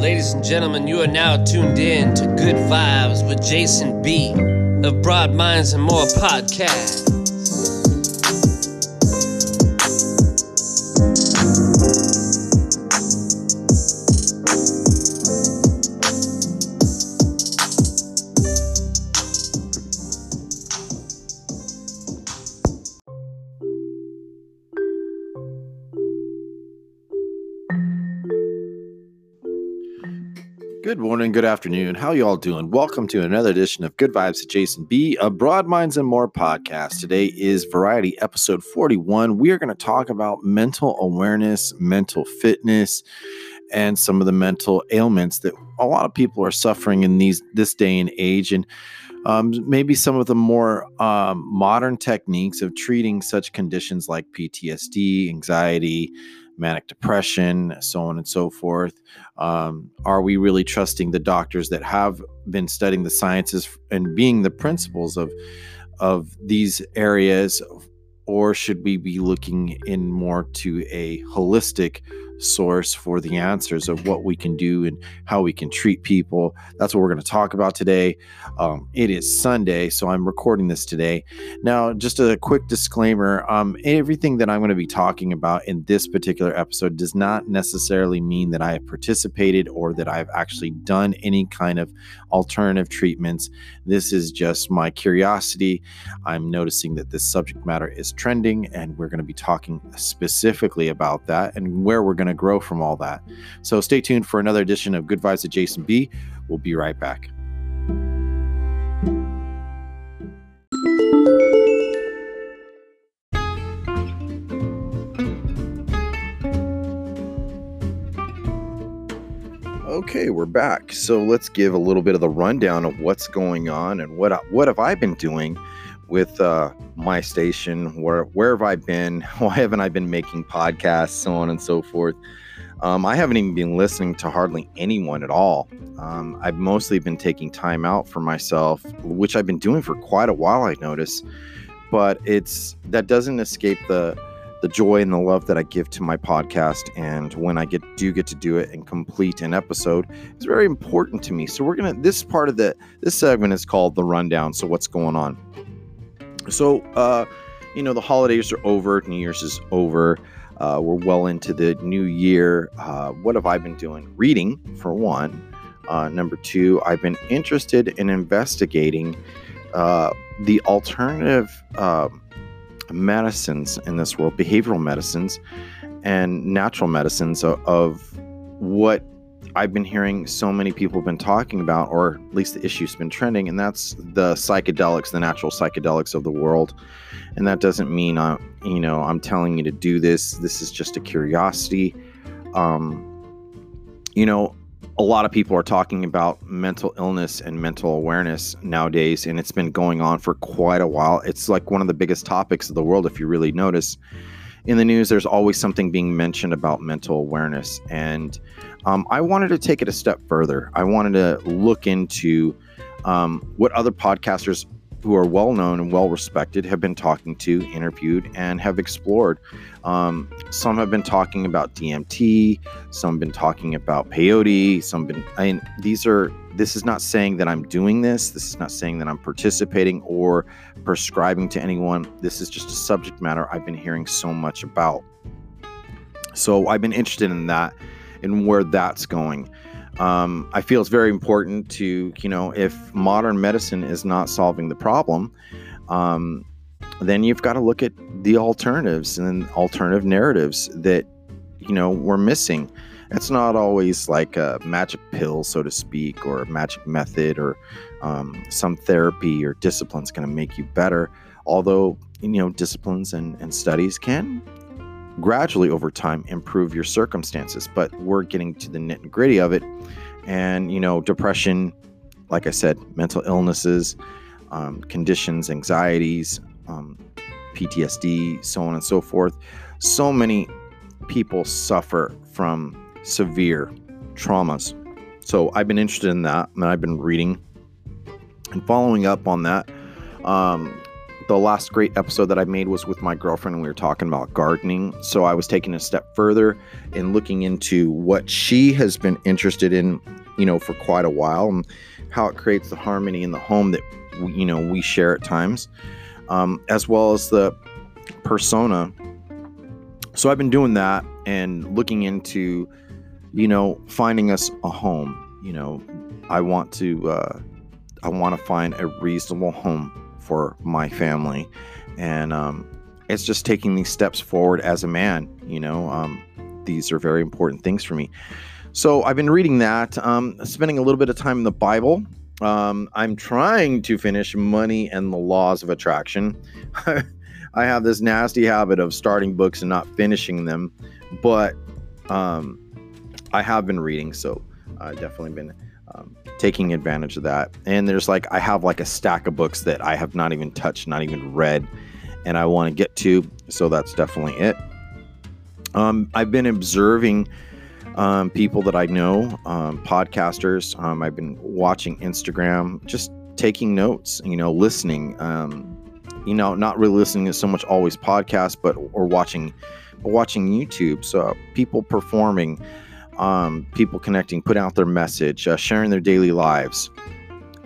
Ladies and gentlemen, you are now tuned in to Good Vibes with Jason B. of Broad Minds and More podcast. Morning, good afternoon. How y'all doing? Welcome to another edition of Good Vibes with Jason B, a Broad Minds and More podcast. Today is Variety episode 41. We are going to talk about mental awareness, mental fitness, and some of the mental ailments that a lot of people are suffering in these this day and age and um, maybe some of the more um, modern techniques of treating such conditions like PTSD, anxiety, manic depression, so on and so forth. Um, are we really trusting the doctors that have been studying the sciences and being the principles of of these areas, or should we be looking in more to a holistic source for the answers of what we can do and how we can treat people. That's what we're going to talk about today. Um, it is Sunday, so I'm recording this today. Now, just a quick disclaimer um, everything that I'm going to be talking about in this particular episode does not necessarily mean that I have participated or that I've actually done any kind of alternative treatments. This is just my curiosity. I'm noticing that this subject matter is trending, and we're going to be talking specifically about that and where we're going to grow from all that. So stay tuned for another edition of Good Vibes with Jason B. We'll be right back. Okay, we're back. So let's give a little bit of the rundown of what's going on and what what have I been doing with uh, my station? Where where have I been? Why haven't I been making podcasts? So on and so forth. Um, I haven't even been listening to hardly anyone at all. Um, I've mostly been taking time out for myself, which I've been doing for quite a while. I notice, but it's that doesn't escape the the joy and the love that I give to my podcast. And when I get do get to do it and complete an episode, it's very important to me. So we're gonna this part of the this segment is called the rundown. So what's going on? So uh, you know the holidays are over, New Year's is over. Uh, we're well into the new year. Uh, what have I been doing? Reading for one. Uh, number two, I've been interested in investigating uh, the alternative um, medicines in this world, behavioral medicines and natural medicines of, of what I've been hearing so many people have been talking about, or at least the issue's been trending, and that's the psychedelics, the natural psychedelics of the world. And that doesn't mean I, you know, I'm telling you to do this. This is just a curiosity. Um, you know, a lot of people are talking about mental illness and mental awareness nowadays, and it's been going on for quite a while. It's like one of the biggest topics of the world, if you really notice. In the news, there's always something being mentioned about mental awareness. And um, I wanted to take it a step further. I wanted to look into um, what other podcasters who are well known and well respected have been talking to, interviewed, and have explored. Um, some have been talking about DMT, some have been talking about peyote, some been. I mean, these are. This is not saying that I'm doing this. This is not saying that I'm participating or prescribing to anyone. This is just a subject matter I've been hearing so much about. So I've been interested in that and where that's going. Um, I feel it's very important to, you know, if modern medicine is not solving the problem, um, then you've got to look at the alternatives and alternative narratives that, you know, we're missing. It's not always like a magic pill, so to speak, or a magic method or um, some therapy or discipline is going to make you better. Although, you know, disciplines and, and studies can gradually over time improve your circumstances. But we're getting to the nitty gritty of it. And, you know, depression, like I said, mental illnesses, um, conditions, anxieties, um, PTSD, so on and so forth. So many people suffer from severe traumas. So I've been interested in that and I've been reading and following up on that. Um, the last great episode that I made was with my girlfriend, and we were talking about gardening. So I was taking a step further and looking into what she has been interested in, you know, for quite a while, and how it creates the harmony in the home that you know we share at times, um, as well as the persona. So I've been doing that and looking into, you know, finding us a home. You know, I want to. Uh, I want to find a reasonable home for my family, and um, it's just taking these steps forward as a man. You know, um, these are very important things for me. So I've been reading that, um, spending a little bit of time in the Bible. Um, I'm trying to finish Money and the Laws of Attraction. I have this nasty habit of starting books and not finishing them, but um, I have been reading, so I've definitely been um, taking advantage of that. And there's like, I have like a stack of books that I have not even touched, not even read, and I want to get to. So that's definitely it. Um, I've been observing um, people that I know, um, podcasters. Um, I've been watching Instagram, just taking notes, you know, listening. Um, you know, not really listening to so much always podcasts, but or watching, watching YouTube. So people performing um, people connecting, putting out their message, uh, sharing their daily lives.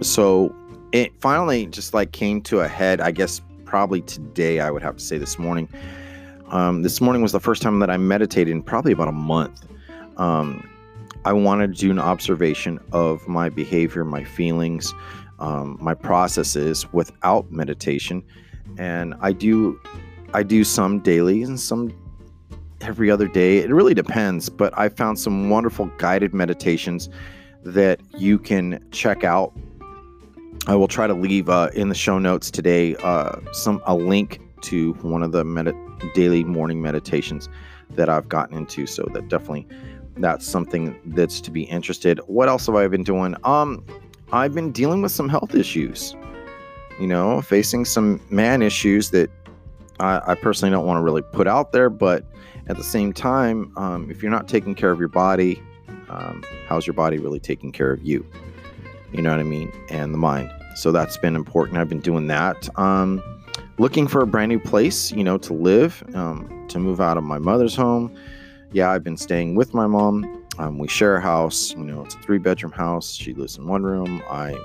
So it finally just like came to a head, I guess probably today, I would have to say this morning. Um, this morning was the first time that I meditated in probably about a month. Um, I wanted to do an observation of my behavior, my feelings, um, my processes without meditation, and I do, I do some daily and some every other day. It really depends, but I found some wonderful guided meditations that you can check out. I will try to leave uh, in the show notes today uh, some a link to one of the med- daily morning meditations that I've gotten into. So that definitely that's something that's to be interested. What else have I been doing? Um, I've been dealing with some health issues. You know, facing some man issues that I, I personally don't want to really put out there, but at the same time, um, if you're not taking care of your body, um, how's your body really taking care of you? You know what I mean? And the mind. So that's been important. I've been doing that. Um, looking for a brand new place, you know, to live, um, to move out of my mother's home. Yeah, I've been staying with my mom. Um, we share a house. You know, it's a three bedroom house. She lives in one room. I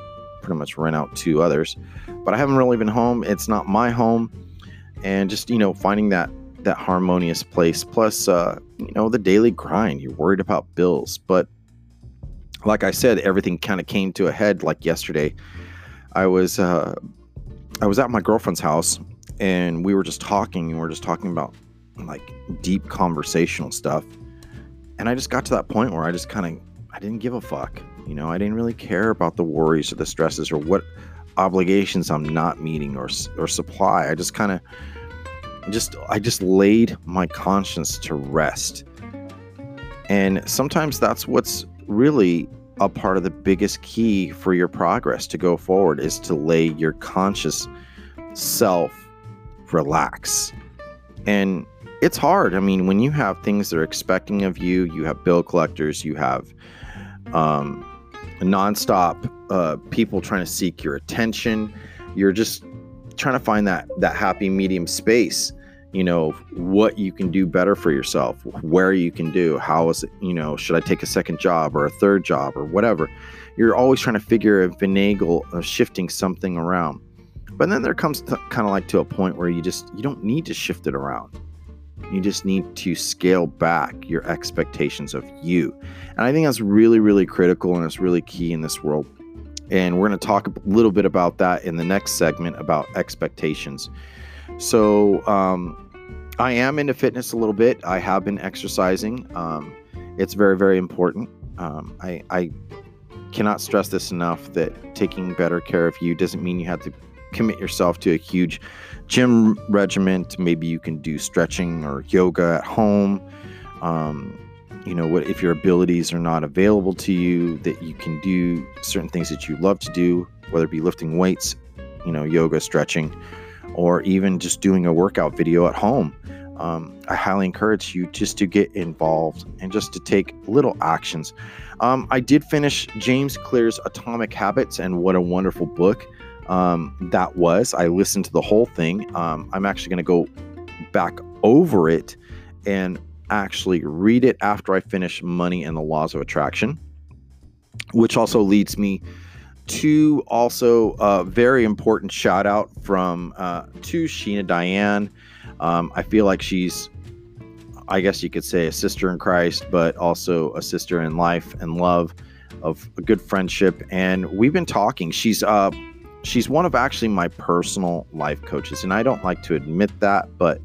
pretty much rent out two others. But I haven't really been home. It's not my home. And just, you know, finding that that harmonious place. Plus, uh, you know, the daily grind. You're worried about bills, but like I said, everything kind of came to a head. Like yesterday, I was uh, I was at my girlfriend's house, and we were just talking, and we are just talking about like deep conversational stuff. And I just got to that point where I just kind of I didn't give a fuck. You know, I didn't really care about the worries or the stresses or what obligations I'm not meeting or or supply. I just kind of just I just laid my conscience to rest. And sometimes that's what's really a part of the biggest key for your progress to go forward is to lay your conscious self relax. And it's hard. I mean, when you have things that are expecting of you, you have bill collectors, you have um, nonstop uh, people trying to seek your attention. You're just trying to find that that happy medium space you know what you can do better for yourself where you can do how is it you know should i take a second job or a third job or whatever. You're always trying to figure a finagle of shifting something around. But then there comes kind of like to a point where you just you don't need to shift it around. You just need to scale back your expectations of you. And i think that's really really critical and it's really key in this world. And we're going to talk a little bit about that in the next segment about expectations so um, I am into fitness a little bit. I have been exercising. Um, it's very, very important. Um, I, I cannot stress this enough that taking better care of you doesn't mean you have to commit yourself to a huge gym regiment. Maybe you can do stretching or yoga at home. Um, you know what if your abilities are not available to you that you can do certain things that you love to do whether it be lifting weights you know yoga stretching or even just doing a workout video at home. Um, I highly encourage you just to get involved and just to take little actions. Um, I did finish James Clear's Atomic Habits, and what a wonderful book. um, that was. I listened to the whole thing. Um, I'm actually going to go back over it and actually read it after I finish Money and the Laws of Attraction, which also leads me to also a very important shout out from uh, to Sheena Diane. Um, I feel like she's, I guess you could say, a sister in Christ, but also a sister in life and love of a good friendship. And we've been talking. She's uh, she's one of actually my personal life coaches, and I don't like to admit that, but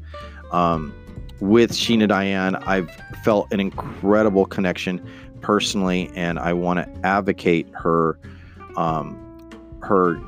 um, with Sheena Diane, I've felt an incredible connection personally, and I want to advocate her, um, her,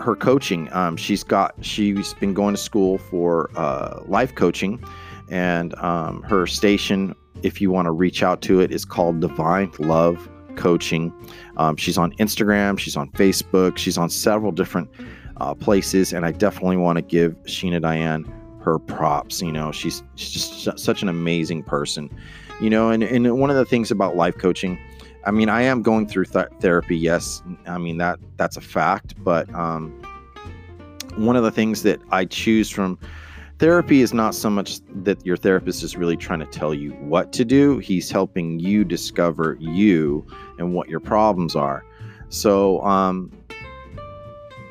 her coaching. Um, she's got she's been going to school for uh, life coaching, and um, her station, if you want to reach out to it, is called Divine Love Coaching. Um, she's on Instagram, she's on Facebook, she's on several different uh, places, and I definitely want to give Sheena Diane her props. You know, she's, she's just such an amazing person. You know, and, and one of the things about life coaching, I mean, I am going through th- therapy. Yes, I mean that that's a fact. But um, one of the things that I choose from therapy is not so much that your therapist is really trying to tell you what to do. He's helping you discover you and what your problems are. So, um,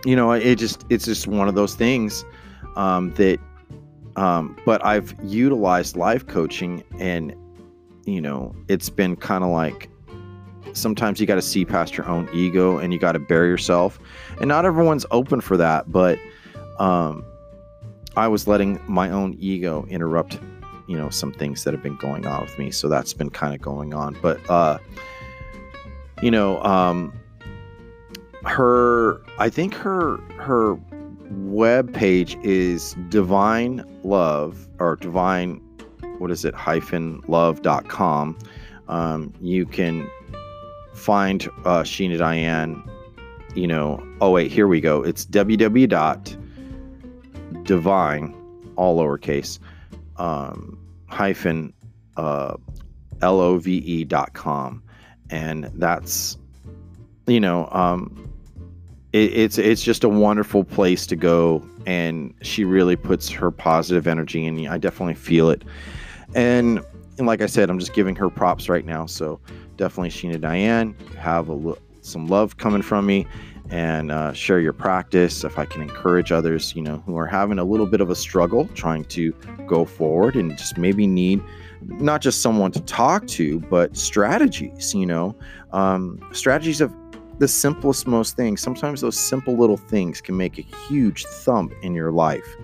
you know, it just it's just one of those things um, that um, but I've utilized life coaching and, you know, it's been kind of like sometimes you got to see past your own ego and you got to bare yourself. And not everyone's open for that. But um, I was letting my own ego interrupt, you know, some things that have been going on with me. So that's been kind of going on. But, uh, you know, um, her, I think her, her, web page is divine love or divine what is it hyphen love.com um, you can find uh, sheena diane you know oh wait here we go it's www.divine all lowercase um, hyphen uh, L-O-V-E dot com. and that's you know um, it, it's it's just a wonderful place to go, and she really puts her positive energy in. I definitely feel it, and and like I said, I'm just giving her props right now. So definitely, Sheena Diane, have a some love coming from me, and uh, share your practice. If I can encourage others, you know, who are having a little bit of a struggle trying to go forward and just maybe need not just someone to talk to, but strategies. You know, um, strategies of the simplest, most things. Sometimes those simple little things can make a huge thump in your life.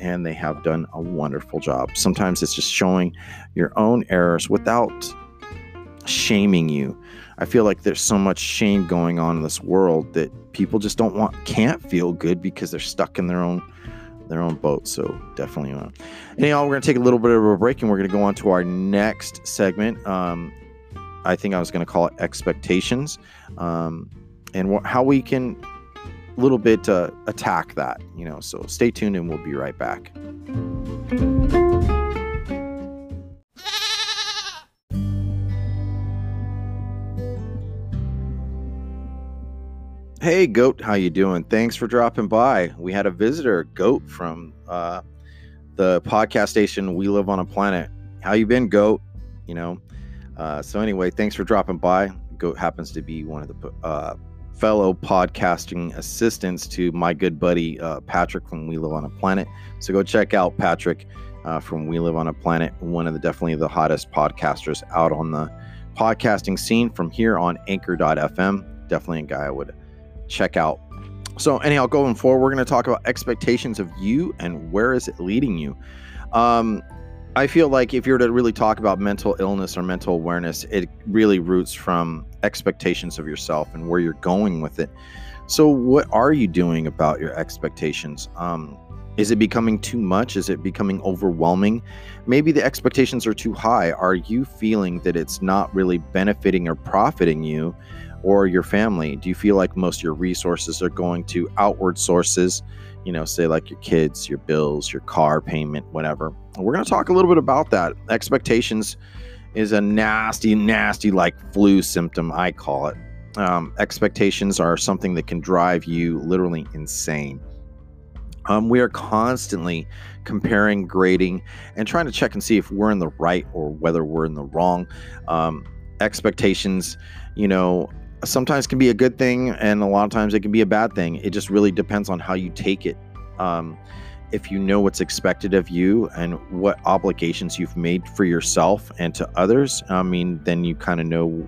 And they have done a wonderful job. Sometimes it's just showing your own errors without shaming you. I feel like there's so much shame going on in this world that people just don't want, can't feel good because they're stuck in their own their own boat. So definitely. Uh, anyhow, we're gonna take a little bit of a break and we're gonna go on to our next segment. Um, I think I was to call it expectations, um, and wh- how we can a little bit uh, attack that. You know, so stay tuned, and we'll be right back. Hey, Goat, how you doing? Thanks for dropping by. We had a visitor, Goat, from uh, the podcast station We Live on a Planet. How you been, Goat? You know, uh, so anyway, thanks for dropping by. Goat happens to be one of the uh, fellow podcasting assistants to my good buddy uh, Patrick from We Live on a Planet. So go check out Patrick uh, from We Live on a Planet, one of the definitely the hottest podcasters out on the podcasting scene from here on Anchor.fm. Definitely a guy I would check out. So anyhow, going forward, we're going to talk about expectations of you and where is it leading you. Um, I feel like if you were to really talk about mental illness or mental awareness, it really roots from expectations of yourself and where you're going with it. So, what are you doing about your expectations? Um, is it becoming too much? Is it becoming overwhelming? Maybe the expectations are too high. Are you feeling that it's not really benefiting or profiting you or your family? Do you feel like most of your resources are going to outward sources? You know, say like your kids, your bills, your car payment, whatever we're going to talk a little bit about that. Expectations is a nasty, nasty, like flu symptom, I call it. um, expectations are something that can drive you literally insane. Um, we are constantly comparing, grading, and trying to check and see if we're in the right or whether we're in the wrong. Um, expectations, you know, sometimes can be a good thing, and a lot of times it can be a bad thing. It just really depends on how you take it. Um, if you know what's expected of you and what obligations you've made for yourself and to others, I mean, then you kind of know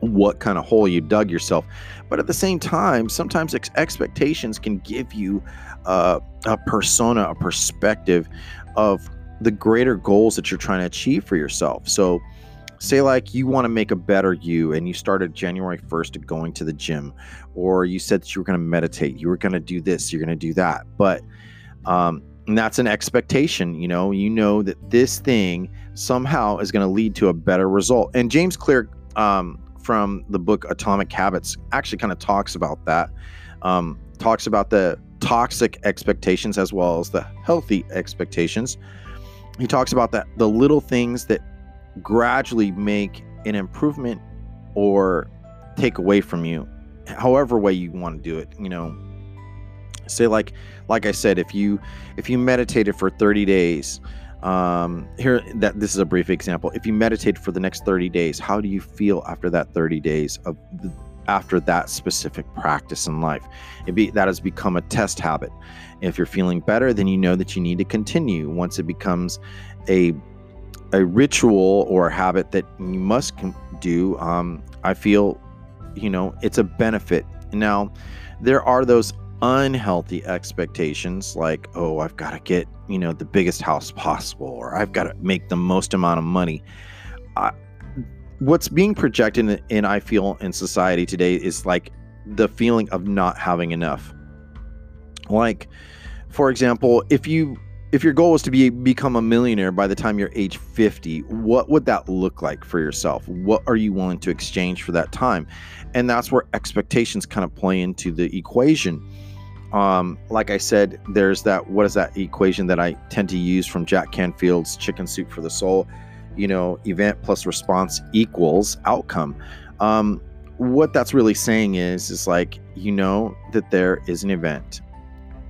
what kind of hole you dug yourself. But at the same time, sometimes ex- expectations can give you uh, a persona, a perspective of the greater goals that you're trying to achieve for yourself. So, say like you want to make a better you and you started January 1st going to the gym, or you said that you were going to meditate, you were going to do this, you're going to do that. But um, and that's an expectation, you know, you know that this thing somehow is going to lead to a better result. And James Clear um, from the book Atomic Habits actually kind of talks about that. Um, talks about the toxic expectations as well as the healthy expectations. He talks about that the little things that gradually make an improvement or take away from you, however way you want to do it. You know, say like like I said, if you if you meditated for 30 days um here that this is a brief example. If you meditate for the next 30 days how do you feel after that 30 days of after that specific practice in life? It be that has become a test habit. If you're feeling better then you know that you need to continue once it becomes a a ritual or habit that you must do um i feel you know it's a benefit. Now there are those unhealthy expectations like oh i've got to get you know the biggest house possible or i've got to make the most amount of money. Uh, what's being projected in i feel in society today is like the feeling of not having enough. Like for example if you if your goal was to be become a millionaire by the time you're age 50 what would that look like for yourself what are you willing to exchange for that time and that's where expectations kind of play into the equation um, like I said, there's that what is that equation that I tend to use from Jack Canfield's Chicken Soup for the Soul? You know, event plus response equals outcome. Um, what that's really saying is, is like you know that there is an event,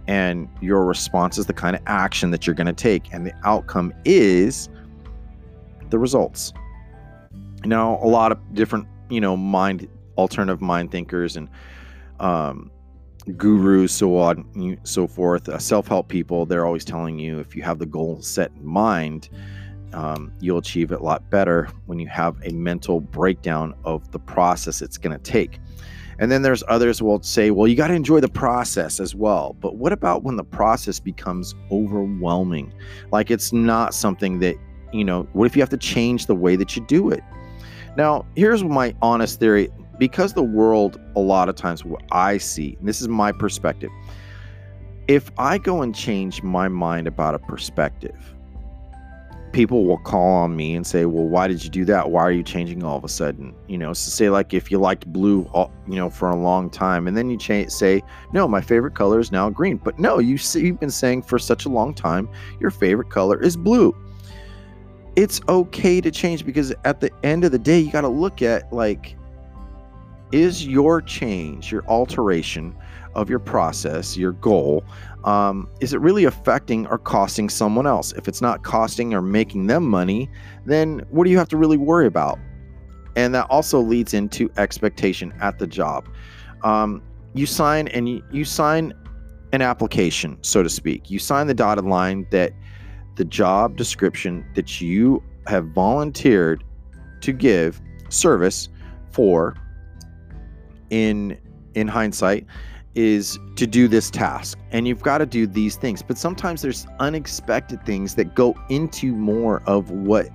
and your response is the kind of action that you're going to take, and the outcome is the results. Now, a lot of different, you know, mind alternative mind thinkers and um, gurus, so on, so forth, uh, self-help people. They're always telling you if you have the goal set in mind, um, you'll achieve it a lot better when you have a mental breakdown of the process it's going to take. And then there's others will say, well, you got to enjoy the process as well. But what about when the process becomes overwhelming? Like it's not something that, you know, what if you have to change the way that you do it? Now, here's my honest theory because the world, a lot of times, what I see, and this is my perspective, if I go and change my mind about a perspective, people will call on me and say, "Well, why did you do that? Why are you changing all of a sudden?" You know, so say like if you liked blue, you know, for a long time, and then you change, say, "No, my favorite color is now green." But no, you see, you've been saying for such a long time your favorite color is blue. It's okay to change because at the end of the day, you got to look at like is your change, your alteration of your process, your goal, um, is it really affecting or costing someone else? If it's not costing or making them money, then what do you have to really worry about? And that also leads into expectation at the job. Um, you sign and you, you sign an application, so to speak. You sign the dotted line that the job description that you have volunteered to give service for in in hindsight is to do this task and you've got to do these things. But sometimes there's unexpected things that go into more of what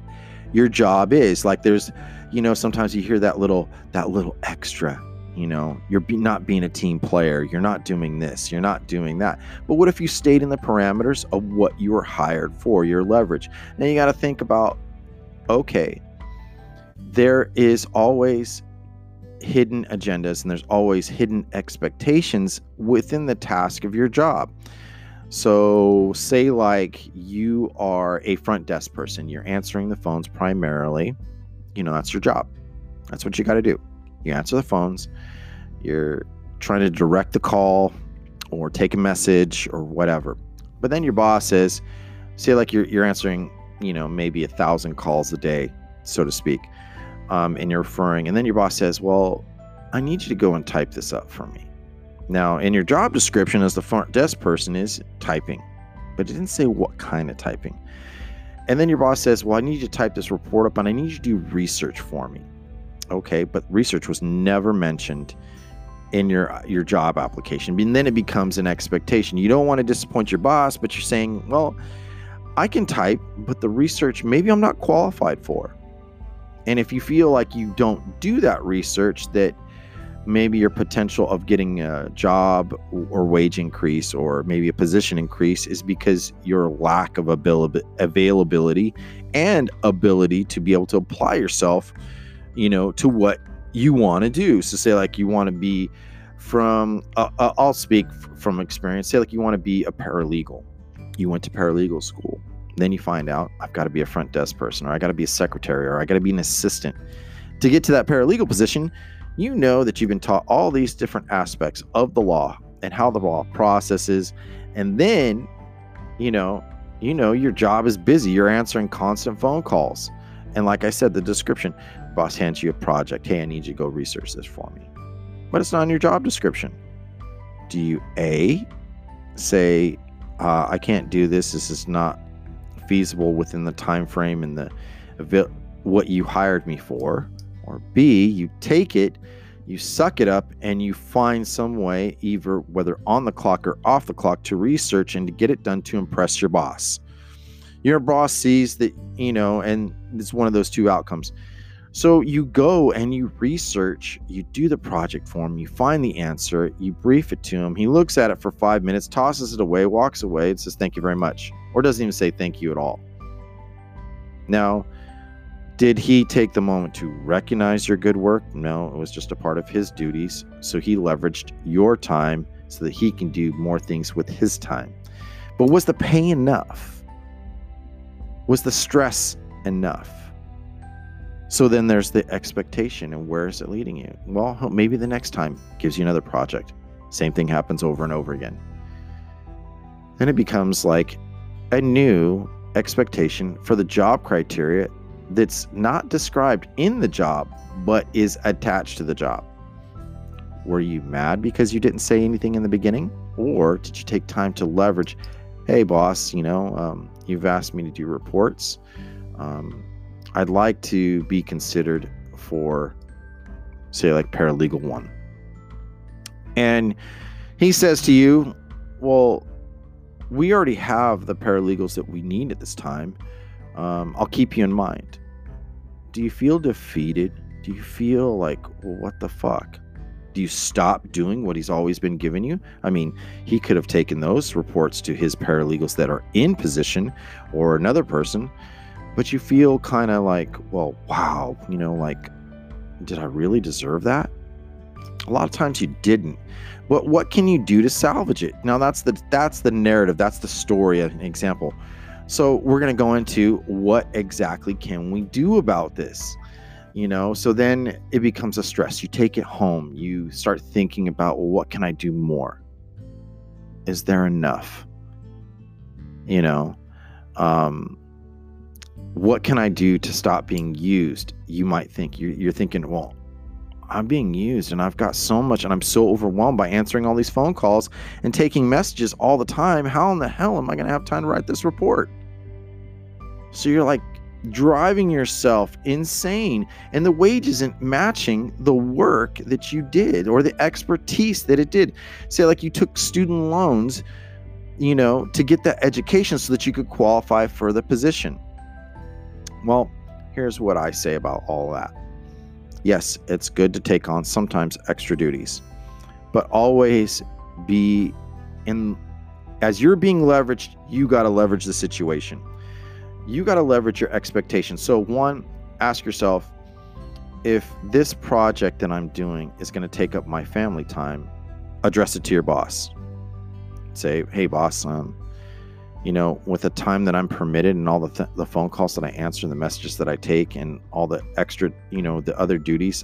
your job is. Like there's you know sometimes you hear that little that little extra you know you're be, not being a team player you're not doing this you're not doing that. But what if you stayed in the parameters of what you were hired for your leverage? Now you got to think about okay there is always hidden agendas and there's always hidden expectations within the task of your job. So, say like you are a front desk person, you're answering the phones primarily, you know, that's your job. That's what you got to do. You answer the phones, you're trying to direct the call or take a message or whatever. But then your boss says, say like you're you're answering, you know, maybe a thousand calls a day, so to speak, um, and you're referring, and then your boss says, "Well, I need you to go and type this up for me." Now, in your job description as the front desk person is typing, but it didn't say what kind of typing. And then your boss says, Well, I need you to type this report up and I need you to do research for me. Okay, but research was never mentioned in your your job application. And then it becomes an expectation. You don't want to disappoint your boss, but you're saying, Well, I can type, but the research maybe I'm not qualified for. And if you feel like you don't do that research, that maybe your potential of getting a job or wage increase or maybe a position increase is because your lack of availability and ability to be able to apply yourself you know to what you want to do. So say like you want to be from uh, uh i'll speak from experience. Say like you want to be a paralegal. You went to paralegal school then you find out i've got to be a front desk person or i got to be a secretary or i got to be an assistant. To get to that paralegal position you know that you've been taught all these different aspects of the law and how the law processes and then you know you know your job is busy you're answering constant phone calls. And like i said the description boss hands you a project. Hey i need you to go research this for me. But it's not in your job description. Do you a say uh, i can't do this. This is not feasible within the time frame and the what you hired me for or B, you take it, you suck it up, and you find some way, either whether on the clock or off the clock, to research and to get it done to impress your boss. Your boss sees that, you know, and it's one of those two outcomes. So you go and you research, you do the project for him, you find the answer, you brief it to him. He looks at it for five minutes, tosses it away, walks away, and says, Thank you very much, or doesn't even say thank you at all. Now, did he take the moment to recognize your good work? No, it was just a part of his duties. So he leveraged your time so that he can do more things with his time. But was the pay enough? Was the stress enough? So then there's the expectation, and where is it leading you? Well, maybe the next time gives you another project. Same thing happens over and over again. Then it becomes like a new expectation for the job criteria that's not described in the job, but is attached to the job. Were you mad because you didn't say anything in the beginning? Or did you take time to leverage, hey, boss, you know, um, you've asked me to do reports. Um, I'd like to be considered for, say, like paralegal one. And he says to you, well, we already have the paralegals that we need at this time. Um, I'll keep you in mind. Do you feel defeated? Do you feel like, well, what the fuck? Do you stop doing what he's always been giving you? I mean, he could have taken those reports to his paralegals that are in position or another person, but you feel kind of like, well, wow, you know, like, did I really deserve that? A lot of times you didn't. But what can you do to salvage it? Now that's the that's the narrative, that's the story, an example. So we're going to go into what exactly can we do about this? You know, so then it becomes a stress. You take it home. You start thinking about, well, what can I do more? Is there enough? You know, um, what can I do to stop being used? You might think you're, you're thinking, well, I'm being used and I've got so much and I'm so overwhelmed by answering all these phone calls and taking messages all the time. How in the hell am I going to have time to write this report? So you're like driving yourself insane and the wage isn't matching the work that you did or the expertise that it did. Say like you took student loans, you know, to get that education so that you could qualify for the position. Well, here's what I say about all that yes, it's good to take on sometimes extra duties, but always be in as you're being leveraged, you got to leverage the situation. You got to leverage your expectations. So, one, ask yourself if this project that I'm doing is going to take up my family time, address it to your boss. Say, hey, boss, um, you know, with the time that I'm permitted and all the th- the phone calls that I answer and the messages that I take and all the extra, you know, the other duties,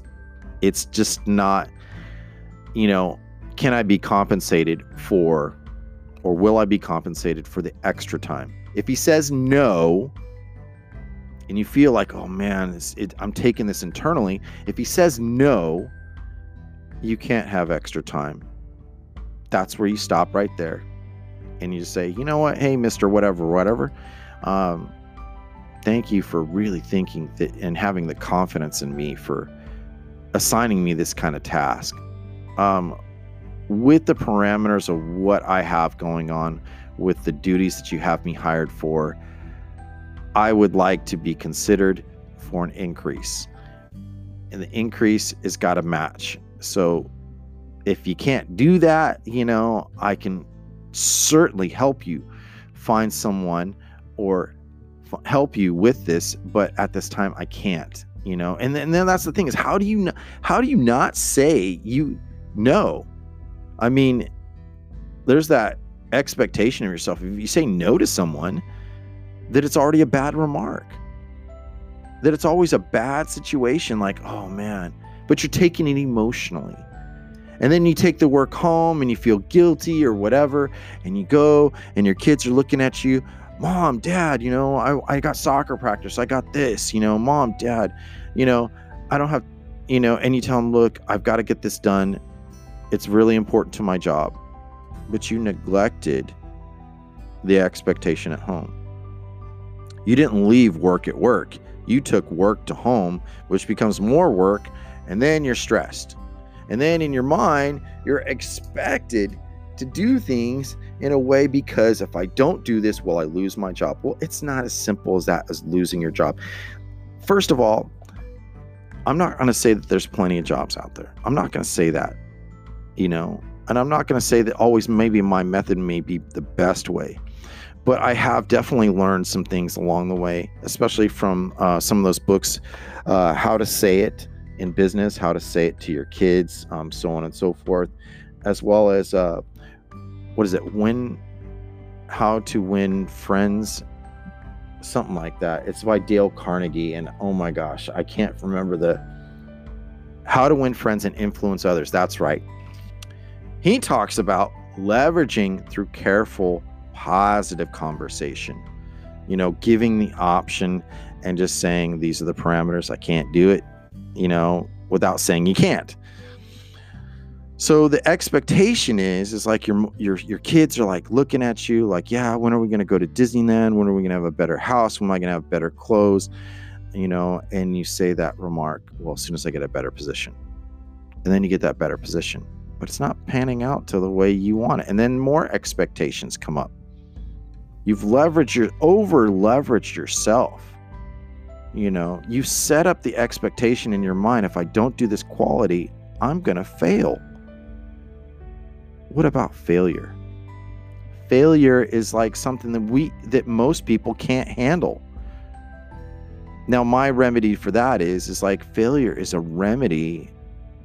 It's just not, you know, can I be compensated for, or will I be compensated for the extra time? If he says no, and you feel like, oh man, it, I'm taking this internally, if he says no, you can't have extra time. That's where you stop right there. And you just say, you know what? Hey, Mr. Whatever, whatever. Um, thank you for really thinking that and having the confidence in me for assigning me this kind of task. Um, with the parameters of what I have going on, with the duties that you have me hired for, I would like to be considered for an increase. And the increase has got to match. So if you can't do that, you know, I can certainly help you find someone or f- help you with this, but at this time I can't, you know. And then, and then that's the thing is how do you how do you not say you no? I mean, there's that expectation of yourself. If you say no to someone, that it's already a bad remark. That it's always a bad situation like, "Oh man," but you're taking it emotionally. And then you take the work home and you feel guilty or whatever, and you go and your kids are looking at you, Mom, Dad, you know, I, I got soccer practice. I got this, you know, Mom, Dad, you know, I don't have, you know, and you tell them, Look, I've got to get this done. It's really important to my job. But you neglected the expectation at home. You didn't leave work at work. You took work to home, which becomes more work, and then you're stressed. And then in your mind, you're expected to do things in a way because if I don't do this, will I lose my job? Well, it's not as simple as that as losing your job. First of all, I'm not going to say that there's plenty of jobs out there. I'm not going to say that, you know, and I'm not going to say that always maybe my method may be the best way. But I have definitely learned some things along the way, especially from uh, some of those books, uh, How to Say It in Business, How to Say It to Your Kids, um, so on and so forth, as well as uh, what is it? Win, How to Win Friends, something like that. It's by Dale Carnegie, and oh my gosh, I can't remember the How to Win Friends and Influence Others. That's right. He talks about leveraging through careful, positive conversation. You know, giving the option and just saying these are the parameters. I can't do it. You know, without saying you can't. So the expectation is is like your your your kids are like looking at you like, yeah, when are we going to go to Disneyland? When are we going to have a better house? When am I going to have better clothes? You know, and you say that remark, well, as soon as I get a better position. And then you get that better position. But it's not panning out to the way you want it. And then more expectations come up. You've leveraged your over leveraged yourself. You know, you set up the expectation in your mind if I don't do this quality, I'm going to fail. What about failure? Failure is like something that we that most people can't handle. Now my remedy for that is is like failure is a remedy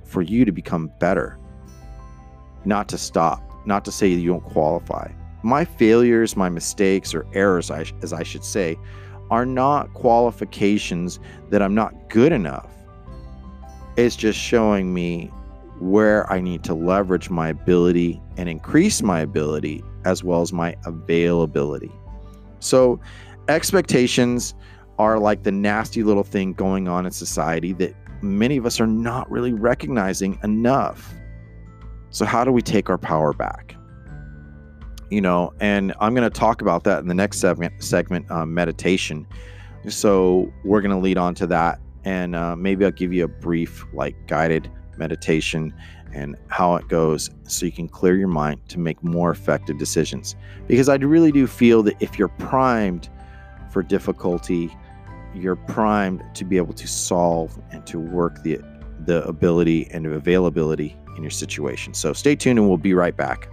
for you to become better. Not to stop, not to say you don't qualify. My failures, my mistakes or errors I, as I should say, are not qualifications that I'm not good enough. It's just showing me where I need to leverage my ability and increase my ability as well as my availability. So, expectations are like the nasty little thing going on in society that many of us are not really recognizing enough. So, how do we take our power back? You know, and I'm going to talk about that in the next segment, segment uh, meditation. So, we're going to lead on to that, and uh, maybe I'll give you a brief, like, guided meditation and how it goes so you can clear your mind to make more effective decisions. Because I really do feel that if you're primed for difficulty, you're primed to be able to solve and to work the the ability and availability in your situation. So stay tuned and we'll be right back.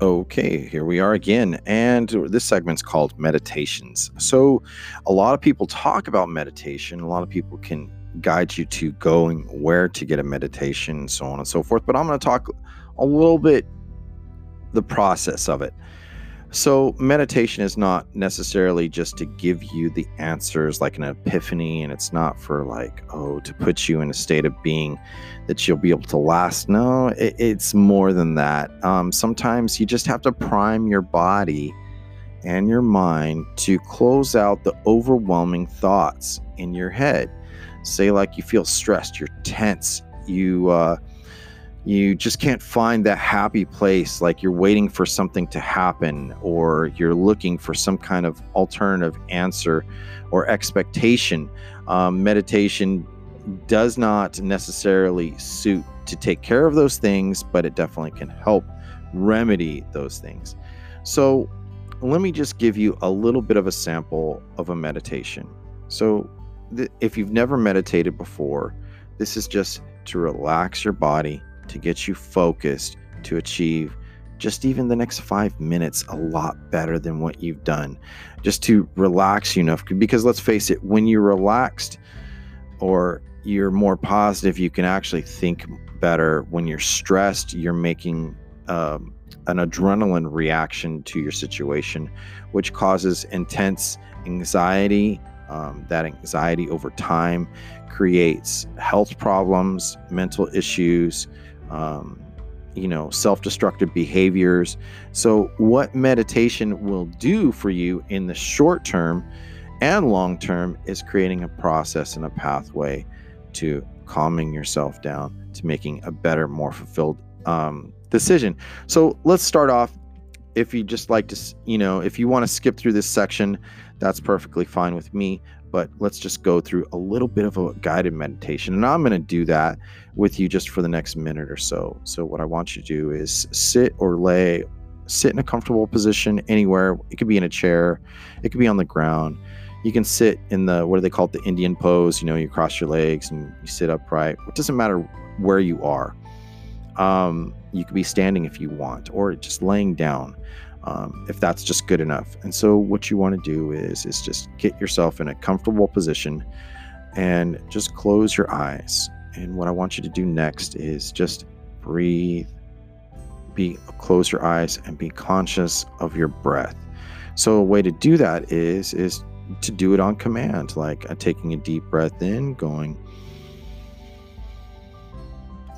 Okay, here we are again. And this segment's called Meditations. So, a lot of people talk about meditation. A lot of people can guide you to going where to get a meditation, and so on and so forth. But I'm going to talk a little bit the process of it. So, meditation is not necessarily just to give you the answers like an epiphany, and it's not for like, oh, to put you in a state of being that you'll be able to last. No, it, it's more than that. Um, sometimes you just have to prime your body and your mind to close out the overwhelming thoughts in your head. Say, like, you feel stressed, you're tense, you, uh, you just can't find that happy place like you're waiting for something to happen or you're looking for some kind of alternative answer or expectation. Um, meditation does not necessarily suit to take care of those things but it definitely can help remedy those things. So let me just give you a little bit of a sample of a meditation. So th- if you've never meditated before this is just to relax your body to get you focused to achieve just even the next five minutes a lot better than what you've done. Just to relax you enough because let's face it when you're relaxed or you're more positive you can actually think better. When you're stressed you're making um, an adrenaline reaction to your situation which causes intense anxiety um, that anxiety over time creates health problems mental issues um, you know, self destructive behaviors. So, what meditation will do for you in the short term and long term is creating a process and a pathway to calming yourself down, to making a better, more fulfilled um, decision. So, let's start off. If you just like to, you know, if you want to skip through this section, that's perfectly fine with me but let's just go through a little bit of a guided meditation. And I'm going to do that with you just for the next minute or so. So, what I want you to do is sit or lay, sit in a comfortable position anywhere. It could be in a chair, it could be on the ground. You can sit in the, what do they call it, the Indian pose. You know, you cross your legs and you sit upright. It doesn't matter where you are. Um, you could be standing if you want, or just laying down um, if that's just good enough. And so what you want to do is is just get yourself in a comfortable position and just close your eyes. And what I want you to do next is just breathe, be close your eyes and be conscious of your breath. So a way to do that is is to do it on command, like uh, taking a deep breath in, going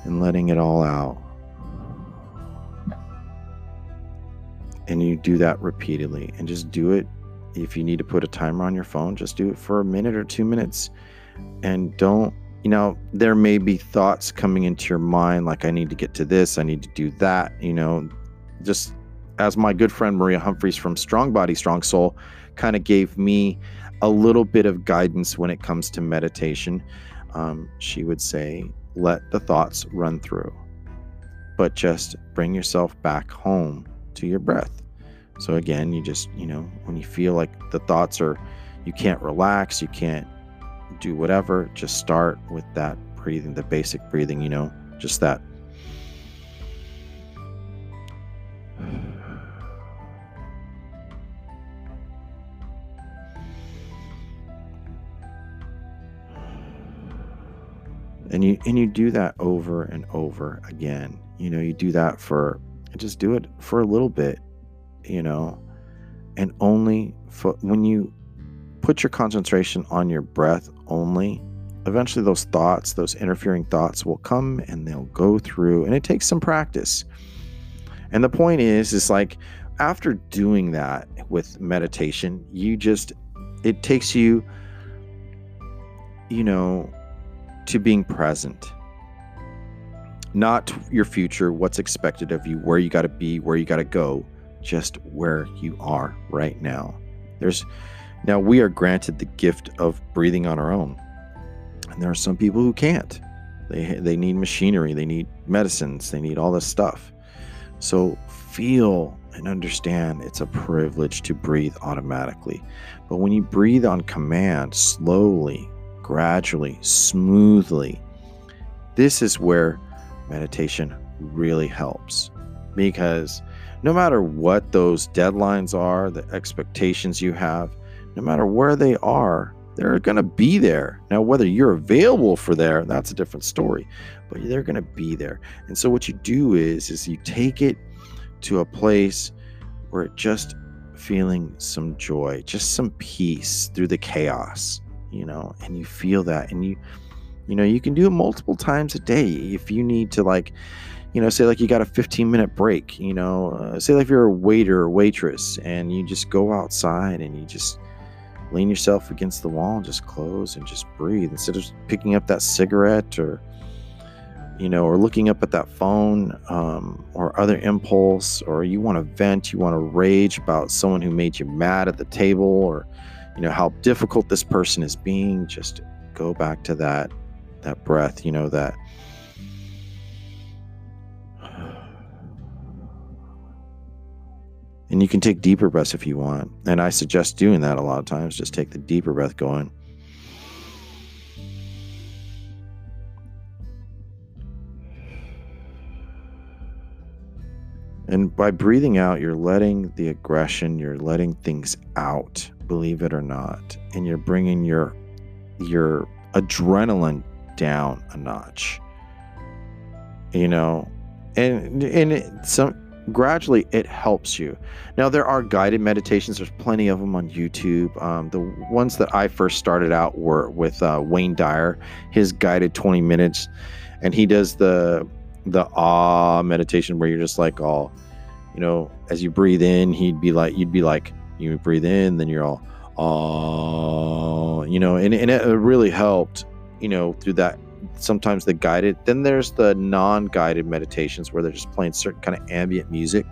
and letting it all out. And you do that repeatedly and just do it. If you need to put a timer on your phone just do it for a minute or two minutes. And don't you know there may be thoughts coming into your mind like i need to get to this i need to do that you know. Just as my good friend maria humphreys from strong body strong soul kind of gave me a little bit of guidance when it comes to meditation um, she would say let the thoughts run through but just bring yourself back home to your breath so again, you just, you know, when you feel like the thoughts are, you can't relax, you can't do whatever, just start with that breathing, the basic breathing, you know, just that. And you and you do that over and over again. You know, you do that for just do it for a little bit you know, and only when you put your concentration on your breath only, eventually those thoughts, those interfering thoughts will come and they'll go through, and it takes some practice. And the point is, is like after doing that with meditation, you just, it takes you, you know, to being present not your future, what's expected of you, where you got to be, where you got to go, just where you are right now. There's now we are granted the gift of breathing on our own. And there are some people who can't. They they need machinery, they need medicines, they need all this stuff. So feel and understand it's a privilege to breathe automatically. But when you breathe on command, slowly, gradually, smoothly, this is where meditation really helps because no matter what those deadlines are, the expectations you have, no matter where they are, they're going to be there. Now, whether you're available for there, that's a different story, but they're going to be there. And so what you do is is you take it to a place where it just feeling some joy, just some peace through the chaos, you know, and you feel that and you you know, you can do it multiple times a day if you need to like you know, say like you got a 15 minute break, you know, uh, say like you're a waiter or waitress and you just go outside and you just lean yourself against the wall and just close and just breathe instead of picking up that cigarette or you know, or looking up at that phone um, or other impulse, or you want to vent, you want to rage about someone who made you mad at the table, or you know how difficult this person is being. Just go back to that that breath, you know that. And you can take deeper breaths if you want. And I suggest doing that a lot of times. Just take the deeper breath going. And by breathing out, you're letting the aggression, you're letting things out, believe it or not. And you're bringing your your adrenaline down a notch. You know, and and it, some gradually it helps you. Now there are guided meditations. There's plenty of them on YouTube. Um, the ones that I first started out were with uh, Wayne Dyer, his guided 20 minutes, and he does the the ah meditation where you're just like all you know as you breathe in he'd be like you'd be like you breathe in then you're all ah you know and, and it really helped you know through that sometimes the guided then there's the non-guided meditations where they're just playing certain kind of ambient music.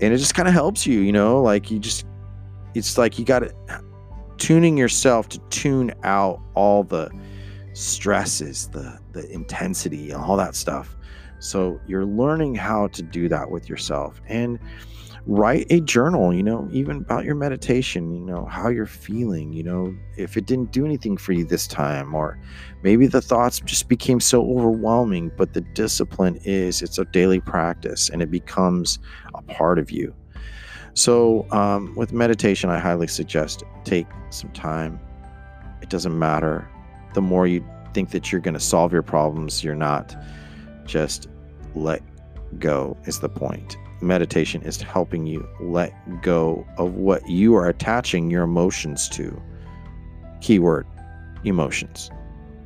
And it just kind of helps you you know like you just it's like you got to tuning yourself to tune out all the stresses the the intensity and all that stuff. So you're learning how to do that with yourself. And write a journal, you know, even about your meditation, you know, how you're feeling, you know, if it didn't do anything for you this time, or maybe the thoughts just became so overwhelming, but the discipline is it's a daily practice and it becomes a part of you. So, um, with meditation, I highly suggest take some time. It doesn't matter. The more you think that you're going to solve your problems, you're not just let go is the point. Meditation is helping you let go of what you are attaching your emotions to. Keyword emotions.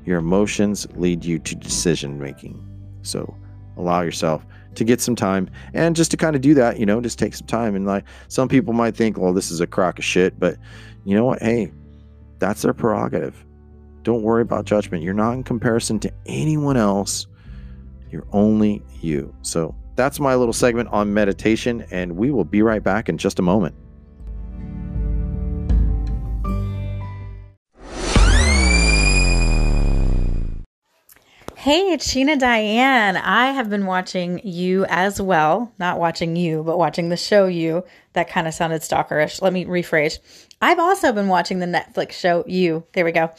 Your emotions lead you to decision making. So allow yourself to get some time and just to kind of do that, you know, just take some time. And like some people might think, well, this is a crock of shit, but you know what? Hey, that's their prerogative. Don't worry about judgment. You're not in comparison to anyone else you're only you. So that's my little segment on meditation, and we will be right back in just a moment. Hey, it's Sheena Diane. I have been watching you as well. Not watching you, but watching the show you. That kind of sounded stalkerish. Let me rephrase. I've also been watching the Netflix show You. There we go.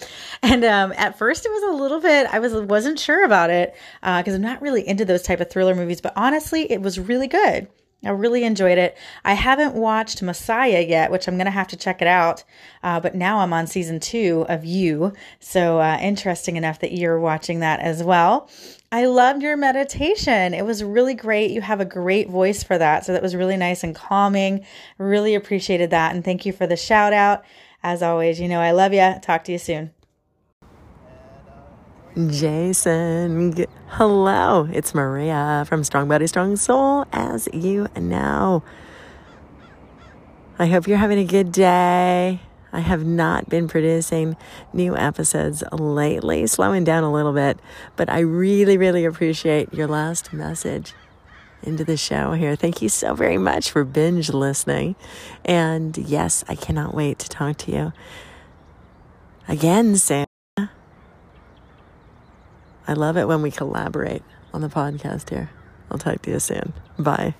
And um, at first, it was a little bit. I was wasn't sure about it because uh, I'm not really into those type of thriller movies. But honestly, it was really good. I really enjoyed it. I haven't watched Messiah yet, which I'm going to have to check it out. Uh, but now I'm on season two of You. So uh, interesting enough that you're watching that as well. I loved your meditation. It was really great. You have a great voice for that. So that was really nice and calming. Really appreciated that. And thank you for the shout out. As always, you know, I love you. Talk to you soon. Jason. Hello, it's Maria from Strong Body, Strong Soul, as you know. I hope you're having a good day. I have not been producing new episodes lately, slowing down a little bit, but I really, really appreciate your last message into the show here. Thank you so very much for binge listening. And yes, I cannot wait to talk to you again soon. I love it when we collaborate on the podcast here. I'll talk to you soon. Bye.